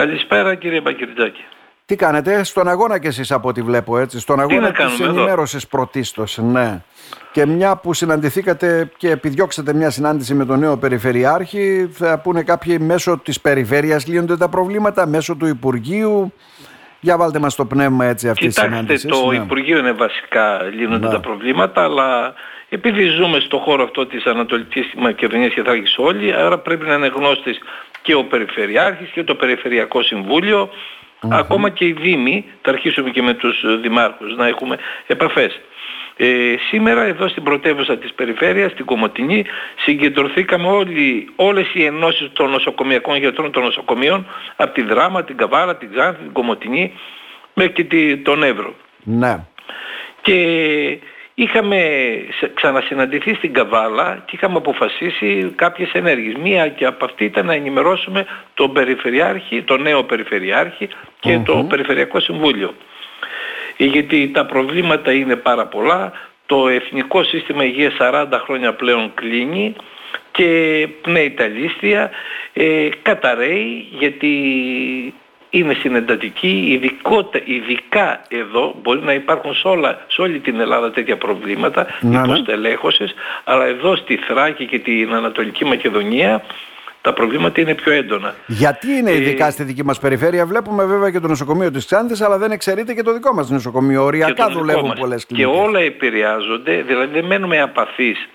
Καλησπέρα κύριε Μπακυρτζάκη. Τι κάνετε, στον αγώνα κι εσείς από ό,τι βλέπω έτσι, στον αγώνα της ενημέρωσης πρωτίστως, ναι. Και μια που συναντηθήκατε και επιδιώξατε μια συνάντηση με τον νέο Περιφερειάρχη, θα πούνε κάποιοι μέσω της περιφέρειας λύνονται τα προβλήματα, μέσω του Υπουργείου. Για βάλτε μας το πνεύμα έτσι αυτής της συνάντησης. Κοιτάξτε, το ναι. Υπουργείο είναι βασικά λύνονται ναι. τα προβλήματα, αλλά επειδή ζούμε στο χώρο αυτό της Ανατολικής Μακεδονίας και Θράκης όλοι, άρα πρέπει να είναι γνώστης και ο Περιφερειάρχης και το Περιφερειακό Συμβούλιο, ακόμα και οι Δήμοι, θα αρχίσουμε και με τους Δημάρχους να έχουμε επαφές. Ε, σήμερα εδώ στην πρωτεύουσα της περιφέρειας, στην Κομωτινή, συγκεντρωθήκαμε όλοι, όλες οι ενώσεις των νοσοκομιακών γιατρών των νοσοκομείων από τη Δράμα, την Καβάλα, την Ξάνθη, την Κομωτινή μέχρι και τον Εύρο. Ναι. Και είχαμε ξανασυναντηθεί στην Καβάλα και είχαμε αποφασίσει κάποιες ενέργειες. Μία και από αυτή ήταν να ενημερώσουμε τον Περιφερειάρχη, τον νέο Περιφερειάρχη και το Περιφερειακό Συμβούλιο. Ε, γιατί τα προβλήματα είναι πάρα πολλά. Το Εθνικό Σύστημα Υγείας 40 χρόνια πλέον κλείνει και πνέει τα λίστια, ε, καταραίει γιατί είναι συνεντατική, ειδικά εδώ, μπορεί να υπάρχουν σε, όλα, σε όλη την Ελλάδα τέτοια προβλήματα ναι, υποστελέχωσης, αλλά εδώ στη Θράκη και την Ανατολική Μακεδονία τα προβλήματα είναι πιο έντονα. Γιατί είναι ειδικά ε, στη δική μας περιφέρεια, βλέπουμε βέβαια και το νοσοκομείο της Ξάνθης, αλλά δεν εξαιρείται και το δικό μας νοσοκομείο. Οριακά δουλεύουν πολλές κλινικές. Και όλα επηρεάζονται, δηλαδή δεν μένουμε απαθείς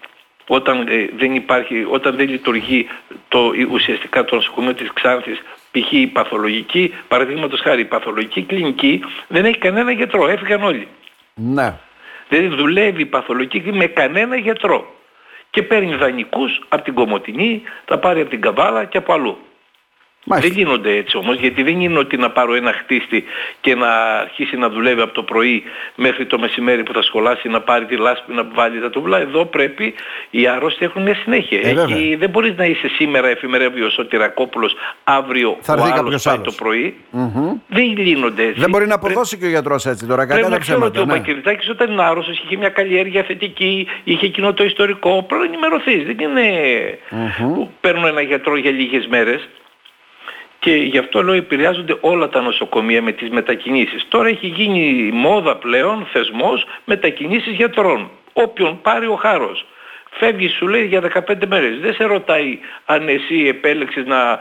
όταν, ε, δεν υπάρχει, όταν δεν λειτουργεί το, ουσιαστικά το νοσοκομείο της Ξάνθης π.χ. η παθολογική, παραδείγματος χάρη η παθολογική κλινική δεν έχει κανένα γιατρό, έφυγαν όλοι. Ναι. Δηλαδή δουλεύει η παθολογική κλινική με κανένα γιατρό και παίρνει δανεικούς από την Κομωτινή, θα πάρει από την Καβάλα και από αλλού. Δεν γίνονται έτσι όμως, γιατί δεν είναι ότι να πάρω ένα χτίστη και να αρχίσει να δουλεύει από το πρωί μέχρι το μεσημέρι που θα σχολάσει, να πάρει τη λάσπη, να βάλει τα τούβλα. Εδώ πρέπει οι άρρωστοι έχουν μια συνέχεια. Ε, Έχει, δεν μπορείς να είσαι σήμερα εφημερεύει ο Τυρακόπουλος, αύριο θα ο άλλος πάει το πρωί. Mm-hmm. Δεν λύνονται έτσι. Δεν μπορεί να αποδώσει και ο γιατρός έτσι τώρα. Πρέπει να ξέρω ότι ο ναι. όταν είναι άρρωστος είχε μια καλλιέργεια θετική, είχε εκείνο το ιστορικό, πρέπει να ενημερωθείς. Δεν είναι mm-hmm. παίρνω ένα γιατρό για λίγες μέρες. Και γι' αυτό λέω επηρεάζονται όλα τα νοσοκομεία με τις μετακινήσεις. Τώρα έχει γίνει μόδα πλέον, θεσμός, μετακινήσεις γιατρών. Όποιον πάρει ο χάρος. Φεύγεις σου λέει για 15 μέρες. Δεν σε ρωτάει αν εσύ επέλεξες να,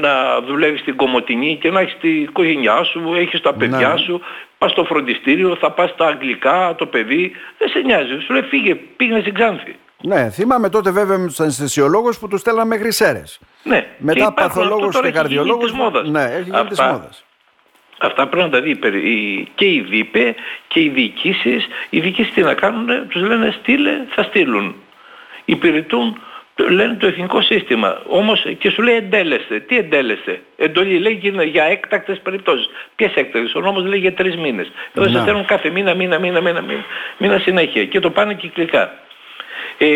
να δουλεύεις στην Κομωτινή και να έχεις την οικογένειά σου, έχεις τα παιδιά ναι. σου, πας στο φροντιστήριο, θα πας στα αγγλικά, το παιδί. Δεν σε νοιάζει. Σου λέει φύγε, πήγαινε στην Ξάνθη. Ναι, θυμάμαι τότε βέβαια με τους αναισθησιολόγους που τους στέλναν μέχρι Σέρες. Ναι. Μετά παθολόγους και καρδιολόγους. Ναι, έχει γίνει της μόδας. Αυτά πρέπει να τα δει και οι ΔΥΠΕ και οι διοικήσεις. Οι διοικήσεις τι να κάνουν, τους λένε στείλε, θα στείλουν. Υπηρετούν, λένε το εθνικό σύστημα. Όμως και σου λέει εντέλεστε. Τι εντέλεστε; Εντολή λέει για έκτακτες περιπτώσεις. Ποιες έκτακτες; Ο νόμος λέει για τρεις μήνες. Εδώ σας στέλνουν κάθε μήνα, μήνα, μήνα, μήνα, μήνα, μήνα συνέχεια. Και το πάνε κυκλικά. Ε,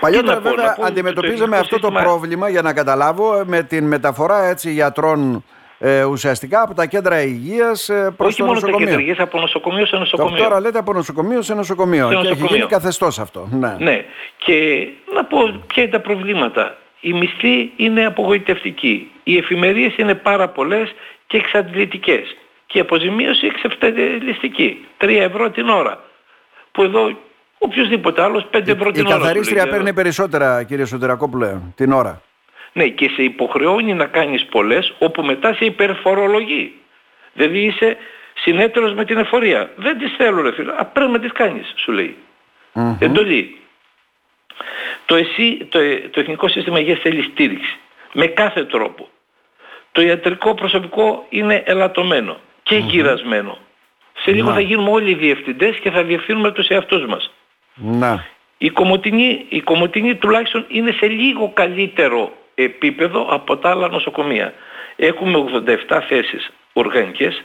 Παλιότερα βέβαια αντιμετωπίζαμε αυτό το πρόβλημα για να καταλάβω με την μεταφορά έτσι γιατρών ε, ουσιαστικά από τα κέντρα υγείας ε, προς το νοσοκομείο. Όχι μόνο τα από νοσοκομείο σε νοσοκομείο. Τώρα λέτε από νοσοκομείο σε νοσοκομείο. Σε και έχει γίνει καθεστώς αυτό. Ναι. ναι. Και να πω ποια είναι τα προβλήματα. Η μισθή είναι απογοητευτική. Οι εφημερίες είναι πάρα πολλές και εξαντλητικές. Και η αποζημίωση εξευτελιστική. 3 ευρώ την ώρα. Που εδώ οποιοδήποτε άλλος 5 ευρώ την η ώρα. Η καθαρίστρια παίρνει περισσότερα κύριε Σωτερακόπουλε την ώρα. Ναι και σε υποχρεώνει να κάνεις πολλές όπου μετά σε υπερφορολογεί. Δηλαδή είσαι συνέτερος με την εφορία. Δεν τις θέλω ρε φίλε. Α, πρέπει να τις κάνεις σου λέει. Mm-hmm. Εντολή. Το, εσύ, το, το Εθνικό Σύστημα Υγείας θέλει στήριξη. Με κάθε τρόπο. Το ιατρικό προσωπικό είναι ελαττωμένο και mm-hmm. γυρασμένο. Σε λίγο θα γίνουμε όλοι οι διευθυντές και θα διευθύνουμε τους εαυτούς μας. Να. Η Κομωτινή, η Κομωτινή τουλάχιστον είναι σε λίγο καλύτερο επίπεδο από τα άλλα νοσοκομεία. Έχουμε 87 θέσεις οργανικές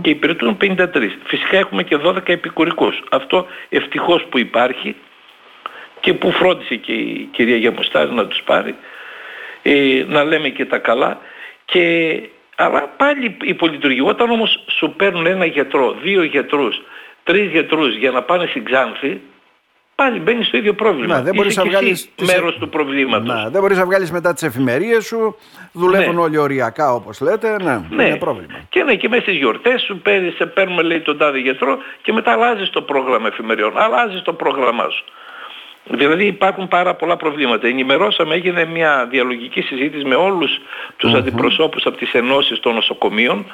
και υπηρετούν 53. Φυσικά έχουμε και 12 επικουρικούς. Αυτό ευτυχώς που υπάρχει και που φρόντισε και η κυρία Γιαμουστάρη να τους πάρει, ε, να λέμε και τα καλά. Και, αλλά πάλι υπολειτουργεί. Όταν όμως σου παίρνουν ένα γιατρό, δύο γιατρούς, τρεις γιατρούς για να πάνε στην Ξάνθη, πάλι μπαίνεις στο ίδιο πρόβλημα. Ναι, δεν μπορείς Είσαι να και εσύ βγάλεις τις- μέρος του προβλήματος. Ναι, δεν μπορείς να βγάλεις μετά τις εφημερίες σου, δουλεύουν Ναι. όλοι οριακά όπως λέτε, ναι, Ναι. είναι πρόβλημα. Και ναι, και μέσα στις γιορτές σου παίρνεις, σε παίρνουμε λέει τον τάδε γιατρό και μετά αλλάζεις το πρόγραμμα εφημεριών, αλλάζεις το πρόγραμμά σου. Δηλαδή υπάρχουν πάρα πολλά προβλήματα. Ενημερώσαμε, έγινε μια διαλογική συζήτηση με όλους τους αντιπροσώπους από τις ενώσεις των νοσοκομείων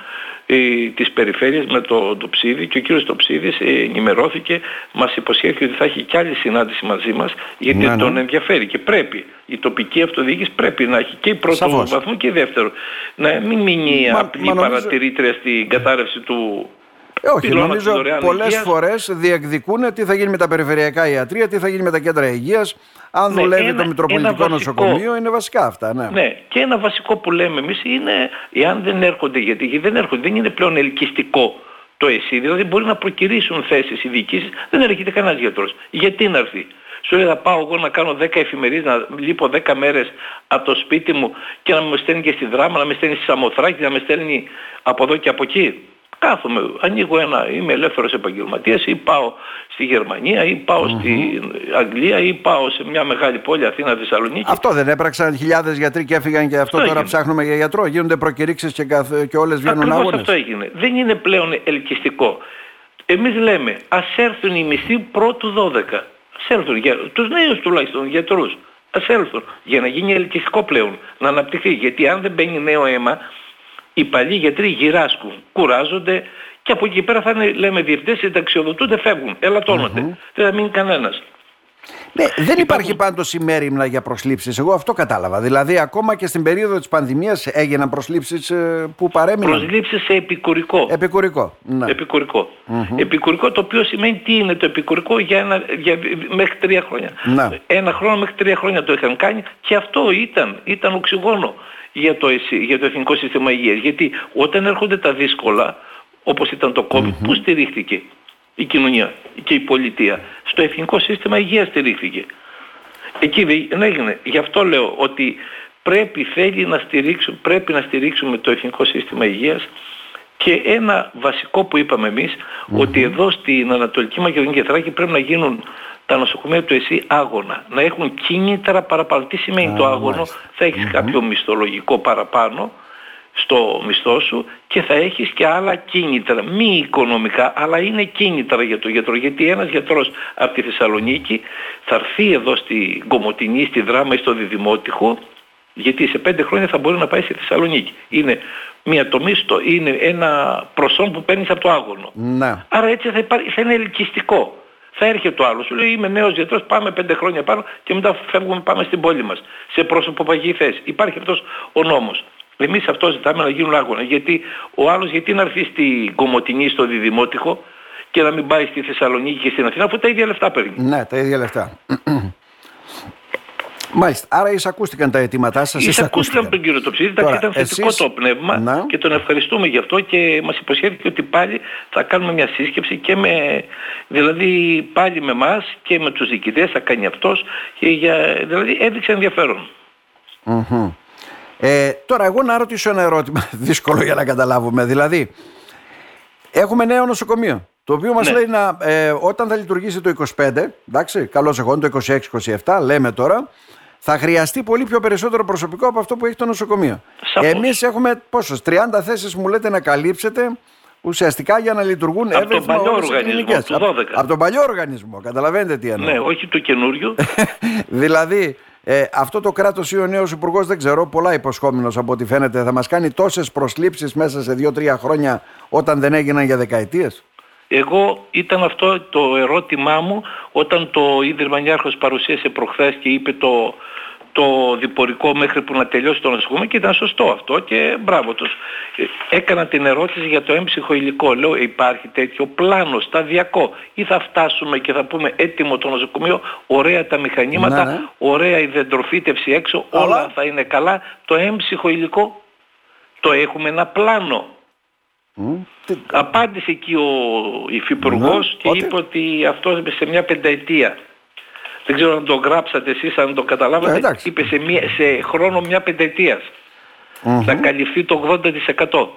ε, της περιφέρειας με το, το Ψίδη και ο κύριος Τοψίδης ε, ενημερώθηκε, μας υποσχέθηκε ότι θα έχει κι άλλη συνάντηση μαζί μας γιατί Ναι, ναι. τον ενδιαφέρει και πρέπει. Η τοπική αυτοδιοίκηση πρέπει να έχει και πρώτο Σαφώς. βαθμό και δεύτερο. Να μην μείνει Μα- απλή μα νομίζω- παρατηρήτρια στην κατάρρευση του Ε, όχι, πυλώνα νομίζω της δωρεάν πολλές υγείας. φορές διεκδικούν τι θα γίνει με τα περιφερειακά ιατρία, τι θα γίνει με τα κέντρα υγείας. Αν Ναι, δουλεύει ένα- το Μητροπολιτικό ένα βασικό- Νοσοκομείο, είναι βασικά αυτά. Ναι. Ναι, και ένα βασικό που λέμε εμείς είναι εάν δεν έρχονται, γιατί, γιατί δεν έρχονται, δεν είναι πλέον ελκυστικό το ΕΣΥ, δηλαδή μπορεί να προκυρήσουν θέσεις οι διοικήσεις, δεν έρχεται κανένας γιατρός. Γιατί να έρθει; Σου λέει θα πάω εγώ να κάνω 10 εφημερίες, να λείπω 10 μέρες από το σπίτι μου και να με στέλνει και στη δράμα, να με στέλνει στη Σαμοθράκη, να με στέλνει από εδώ και από εκεί; Κάθομαι, ανοίγω ένα, είμαι ελεύθερος επαγγελματίας ή πάω στη Γερμανία ή πάω στη Αγγλία ή πάω σε μια μεγάλη πόλη Αθήνα, Θεσσαλονίκη. Αυτό δεν έπραξαν χιλιάδες γιατροί και έφυγαν και αυτό, Αυτό τώρα έγινε. ψάχνουμε για γιατρό. Γίνονται προκηρύξεις και, καθ- και όλες βγαίνουν Ακριβώς αγώνες. αυτό έγινε. Δεν είναι πλέον ελκυστικό. Εμείς λέμε ας έρθουν οι μισθοί πρώτου 12. Ας έρθουν για τους νέους τουλάχιστον γιατρούς. Ας έρθουν για να γίνει ελκυστικό πλέον, να αναπτυχθεί. Γιατί αν δεν μπαίνει νέο αίμα, οι παλιοί γιατροί γυράσκουν, κουράζονται και από εκεί πέρα θα είναι, λέμε, διευθυντές, συνταξιοδοτούνται, φεύγουν, ελαττώνονται. Δεν θα μείνει κανένας. Ναι, δεν υπάρχει πάντως ημέρημνα για προσλήψεις. Εγώ αυτό κατάλαβα. Δηλαδή, ακόμα και στην περίοδο της πανδημίας έγιναν προσλήψεις ε, που παρέμειναν. Προσλήψεις σε επικουρικό. Επικουρικό. Ναι. Επικουρικό. Επικουρικό το οποίο σημαίνει τι είναι το επικουρικό για, ένα, για μέχρι τρία χρόνια. Ναι. Ένα χρόνο μέχρι τρία χρόνια το είχαν κάνει και αυτό ήταν, ήταν οξυγόνο για το, ΕΣΥ, για το Εθνικό Σύστημα Υγείας. Γιατί όταν έρχονται τα δύσκολα, όπως ήταν το COVID, πού στηρίχθηκε; Η κοινωνία και η πολιτεία. Στο Εθνικό Σύστημα Υγείας στηρίχθηκε. Εκεί δεν έγινε. Γι' αυτό λέω ότι πρέπει, θέλει να στηρίξουμε, πρέπει να στηρίξουμε το Εθνικό Σύστημα Υγείας και ένα βασικό που είπαμε εμείς, ότι εδώ στην Ανατολική Μακεδονία και Θράκη πρέπει να γίνουν τα νοσοκομεία του ΕΣΥ άγωνα. Να έχουν κίνητρα παραπάνω. Τι σημαίνει Α, το άγωνο, μάλιστα. θα έχεις κάποιο μισθολογικό παραπάνω στο μισθό σου και θα έχεις και άλλα κίνητρα. Μη οικονομικά, αλλά είναι κίνητρα για τον γιατρό. Γιατί ένας γιατρός από τη Θεσσαλονίκη θα έρθει εδώ στη Κομωτινή, στη Δράμα ή στο Διδημότυχο γιατί σε πέντε χρόνια θα μπορεί να πάει στη Θεσσαλονίκη. Είναι μια τομή στο, είναι ένα προσόν που παίρνεις από το άγωνο. Ναι. Άρα έτσι θα, υπάρχει, θα είναι ελκυστικό. Θα έρχεται ο άλλος, σου λέει είμαι νέος γιατρός, πάμε πέντε χρόνια πάνω και μετά φεύγουμε πάμε στην πόλη μας. Σε πρόσωποπαγή θέση. Υπάρχει αυτός ο νόμος. Εμείς αυτό ζητάμε να γίνουν άγωνα. Γιατί ο άλλος γιατί να έρθει στην Κομωτινή, στο Διδημότυχο και να μην πάει στη Θεσσαλονίκη και στην Αθήνα αφού τα ίδια λεφτά παίρνει. Ναι, τα ίδια λεφτά. Μάλιστα. Άρα εισακούστηκαν τα αιτήματά σας. Εισακούστηκαν από τον κύριο Τοψίδη, Τώρα, ήταν θετικό εσείς- το πνεύμα Ναι. και τον ευχαριστούμε γι' αυτό και μας υποσχέθηκε ότι πάλι θα κάνουμε μια σύσκεψη και με, δηλαδή πάλι με εμάς και με τους διοικητές θα κάνει αυτός και για, δηλαδή έδειξε ενδιαφέρον. Μμμ. Ε, τώρα, εγώ να ρωτήσω ένα ερώτημα δύσκολο για να καταλάβουμε. Δηλαδή, έχουμε νέο νοσοκομείο. Το οποίο μας Ναι. λέει να, ε, όταν θα λειτουργήσει το 25, εντάξει, καλώς εγώ, το 26-27, λέμε τώρα, θα χρειαστεί πολύ πιο περισσότερο προσωπικό από αυτό που έχει το νοσοκομείο. Σαφώς. Εμείς έχουμε πόσες, 30 θέσεις μου λέτε να καλύψετε ουσιαστικά για να λειτουργούν Από τον εύρυθμα παλιό όλες οι οργανισμό, κλινικές. του Από- 12. Από τον παλιό οργανισμό, καταλαβαίνετε τι εννοώ. Ναι, όχι το καινούριο. δηλαδή, ε, αυτό το κράτος ή ο νέος υπουργός, δεν ξέρω, πολλά υποσχόμενος από ό,τι φαίνεται, θα μας κάνει τόσες προσλήψεις μέσα σε δύο-τρία χρόνια όταν δεν έγιναν για δεκαετίες; Εγώ ήταν αυτό το ερώτημά μου όταν το Ίδρυμα Νιάρχος παρουσίασε προχθές και είπε το, το διπορικό μέχρι που να τελειώσει το νοσοκομείο και ήταν σωστό αυτό και μπράβο τους. Ε, Έκανα την ερώτηση για το έμψυχο υλικό. Λέω υπάρχει τέτοιο πλάνο σταδιακό ή θα φτάσουμε και θα πούμε έτοιμο το νοσοκομείο, ωραία τα μηχανήματα, Ναι, ναι. ωραία η δεντροφύτευση έξω, Αλλά- όλα θα είναι καλά. Το έμψυχο υλικό το έχουμε ένα πλάνο. Απάντησε εκεί ο υφυπουργός Ναι, και ότι; είπε ότι αυτό είπε σε μια πενταετία. Δεν ξέρω αν το γράψατε εσείς, αν το καταλάβατε. Ε, εντάξει. είπε σε, μια, σε χρόνο μια πενταετίας. Θα καλυφθεί το 80%.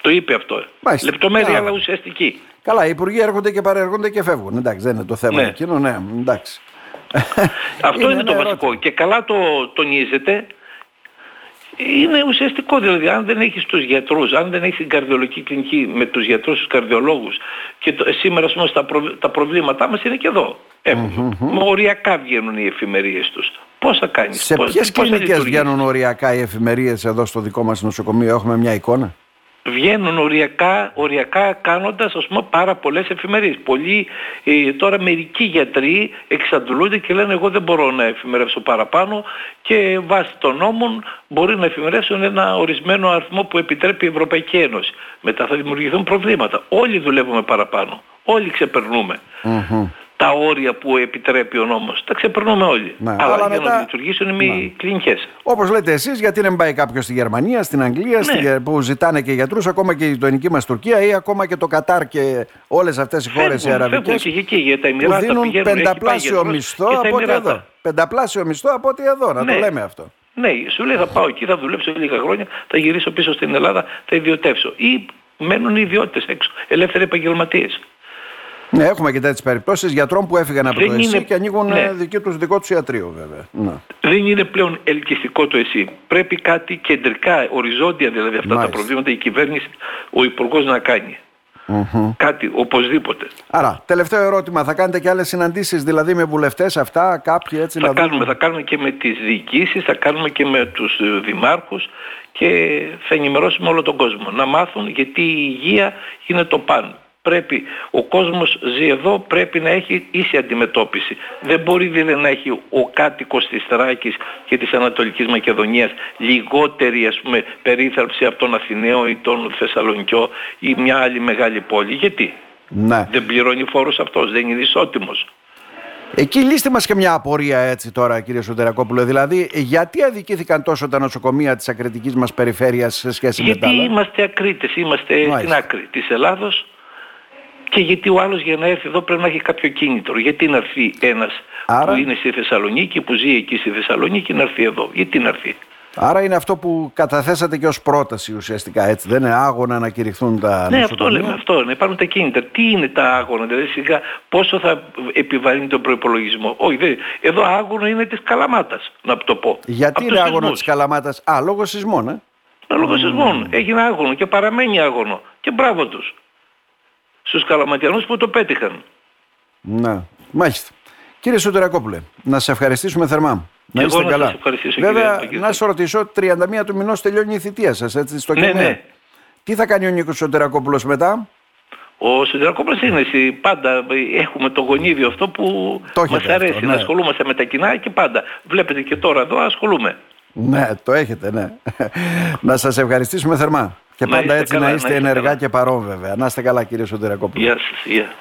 Το είπε αυτό. Μάλιστα. Λεπτομέρεια Καλά. αλλά ουσιαστική. Καλά, οι υπουργοί έρχονται και παρέρχονται και φεύγουν. Εντάξει, δεν είναι το θέμα Ναι. εκείνο, ναι, εντάξει. Αυτό είναι, ένα το ερώτημα. βασικό. Και καλά το τονίζετε. Είναι ουσιαστικό δηλαδή αν δεν έχεις τους γιατρούς, αν δεν έχεις την καρδιολογική κλινική με τους γιατρούς, τους καρδιολόγους και το, σήμερα ας πούμε, στα προ- τα προβλήματά μας είναι και εδώ. Έχουμε. Οριακά βγαίνουν οι εφημερίες τους. Πώς θα κάνεις, Σε πώς, ποιες πώς θα κλινικές λειτουργήσεις; βγαίνουν οριακά οι εφημερίες εδώ στο δικό μας νοσοκομείο, έχουμε μια εικόνα; βγαίνουν οριακά, οριακά κάνοντας ας πούμε πάρα πολλές εφημερίες. Πολλοί ε, τώρα μερικοί γιατροί εξαντλούνται και λένε εγώ δεν μπορώ να εφημερεύσω παραπάνω και βάσει των νόμων μπορεί να εφημερεύσουν ένα ορισμένο αριθμό που επιτρέπει η Ευρωπαϊκή Ένωση. Μετά θα δημιουργηθούν προβλήματα. Όλοι δουλεύουμε παραπάνω. Όλοι ξεπερνούμε. Τα όρια που επιτρέπει ο νόμος. Τα ξεπερνούμε όλοι. Ναι, Αλλά, αλλά για μετά- να λειτουργήσουν οι κλινικές. Όπως λέτε εσείς, γιατί δεν πάει κάποιος στη Γερμανία, στην Αγγλία, Ναι. στη- που ζητάνε και γιατρούς, ακόμα και η γειτονική μας Τουρκία ή ακόμα και το Κατάρ και όλες αυτές οι χώρες οι Φεύγουν, φεύγουν αραβικές. και εκεί για τα Που Εμμυράτα δίνουν πηγαίνουν, έχει πάει πενταπλάσιο γιατρός μισθό και στα από ό,τι Εμμυράτα. εδώ. Πενταπλάσιο μισθό από ό,τι εδώ, να το Ναι. λέμε αυτό. Ναι, σου λέει θα πάω εκεί, θα δουλέψω λίγα χρόνια, θα γυρίσω πίσω στην Ελλάδα, θα ιδιωτεύσω. Ή μένουν οι ιδιώτες έξω, ελεύθεροι επαγγελματίες. Ναι, έχουμε και τέτοιες περιπτώσεις γιατρών που έφυγαν από Δεν το ΕΣΥ είναι- και ανοίγουν ναι. ε, δική τους, δικό τους ιατρείο, βέβαια. Ναι. Δεν είναι πλέον ελκυστικό το εσύ. Πρέπει κάτι κεντρικά, οριζόντια δηλαδή αυτά Μάλιστα. τα προβλήματα η κυβέρνηση, ο Υπουργός να κάνει. Μμμ. Κάτι, οπωσδήποτε. Άρα, τελευταίο ερώτημα. Θα κάνετε και άλλες συναντήσεις δηλαδή με βουλευτές αυτά, κάποιοι έτσι Θα να δουν- κάνουμε, θα κάνουμε και με τις διοικήσεις, θα κάνουμε και με τους ε, δημάρχους και θα ενημερώσουμε όλο τον κόσμο. Να μάθουν γιατί η υγεία είναι το παν. Πρέπει, ο κόσμος ζει εδώ, πρέπει να έχει ίση αντιμετώπιση. Δεν μπορεί δηλαδή να έχει ο κάτοικος της Θράκης και της Ανατολικής Μακεδονίας λιγότερη ας πούμε περίθαλψη από τον Αθηναίο ή τον Θεσσαλονικιό ή μια άλλη μεγάλη πόλη. Γιατί; Ναι. δεν πληρώνει φόρος αυτός, δεν είναι ισότιμος. Εκεί λύστε μας και μια απορία έτσι τώρα κύριε Σωτερακόπουλο. Δηλαδή, γιατί αδικήθηκαν τόσο τα νοσοκομεία της ακριτικής μας περιφέρειας σε σχέση με τα Γιατί άλλα; είμαστε ακρίτες, είμαστε Μάλιστα. στην άκρη της Ελλάδος και γιατί ο άλλος για να έρθει εδώ πρέπει να έχει κάποιο κίνητρο. Γιατί να έρθει ένας Άρα- που είναι στη Θεσσαλονίκη, που ζει εκεί στη Θεσσαλονίκη να έρθει εδώ. Γιατί να έρθει; Άρα είναι αυτό που καταθέσατε και ως πρόταση ουσιαστικά έτσι. Δεν είναι άγωνα να κηρυχθούν τα Ναι, αυτό νοσοκομεία; λέμε, αυτό. Να υπάρχουν τα κίνητρα. Τι είναι τα άγωνα, δηλαδή σιγά πόσο θα επιβαρύνει τον προϋπολογισμό; Όχι, δεν. εδώ άγωνο είναι της Καλαμάτας, να το πω. Γιατί Απ' είναι τους άγωνο σεισμούς. της Καλαμάτας; Α, λόγω σεισμών, ε. Λόγω σεισμών. Έγινε άγωνο και παραμένει άγωνο. Και μπράβο τους. Στους Καλαματιανούς που το πέτυχαν. Ναι, μάλιστα. Κύριε Σωτερακόπουλε, να σε ευχαριστήσουμε θερμά. Να Και είστε εγώ να καλά. σας ευχαριστήσω, κύριε Βέβαια, Παγκίδη. να σε ρωτήσω, 31 του μηνός τελειώνει η θητεία σας, έτσι, στο Ναι, ΚΕΝΕ. ναι. Τι θα κάνει ο Νίκος Σωτερακόπουλος μετά; Ο Σιδηρακόπουλος είναι εσύ. Πάντα έχουμε το γονίδιο αυτό που Το έχετε μας αρέσει αυτό, να ναι. ασχολούμαστε με τα κοινά και πάντα. Βλέπετε και τώρα εδώ ασχολούμαι. Ναι, το έχετε, ναι. να σας ευχαριστήσουμε θερμά. Και Να πάντα είστε έτσι καλά, να να είστε είστε ενεργά καλά. και παρόν βέβαια. Να είστε καλά κύριε Σωτερακόπουλο. Γεια σας. Γεια.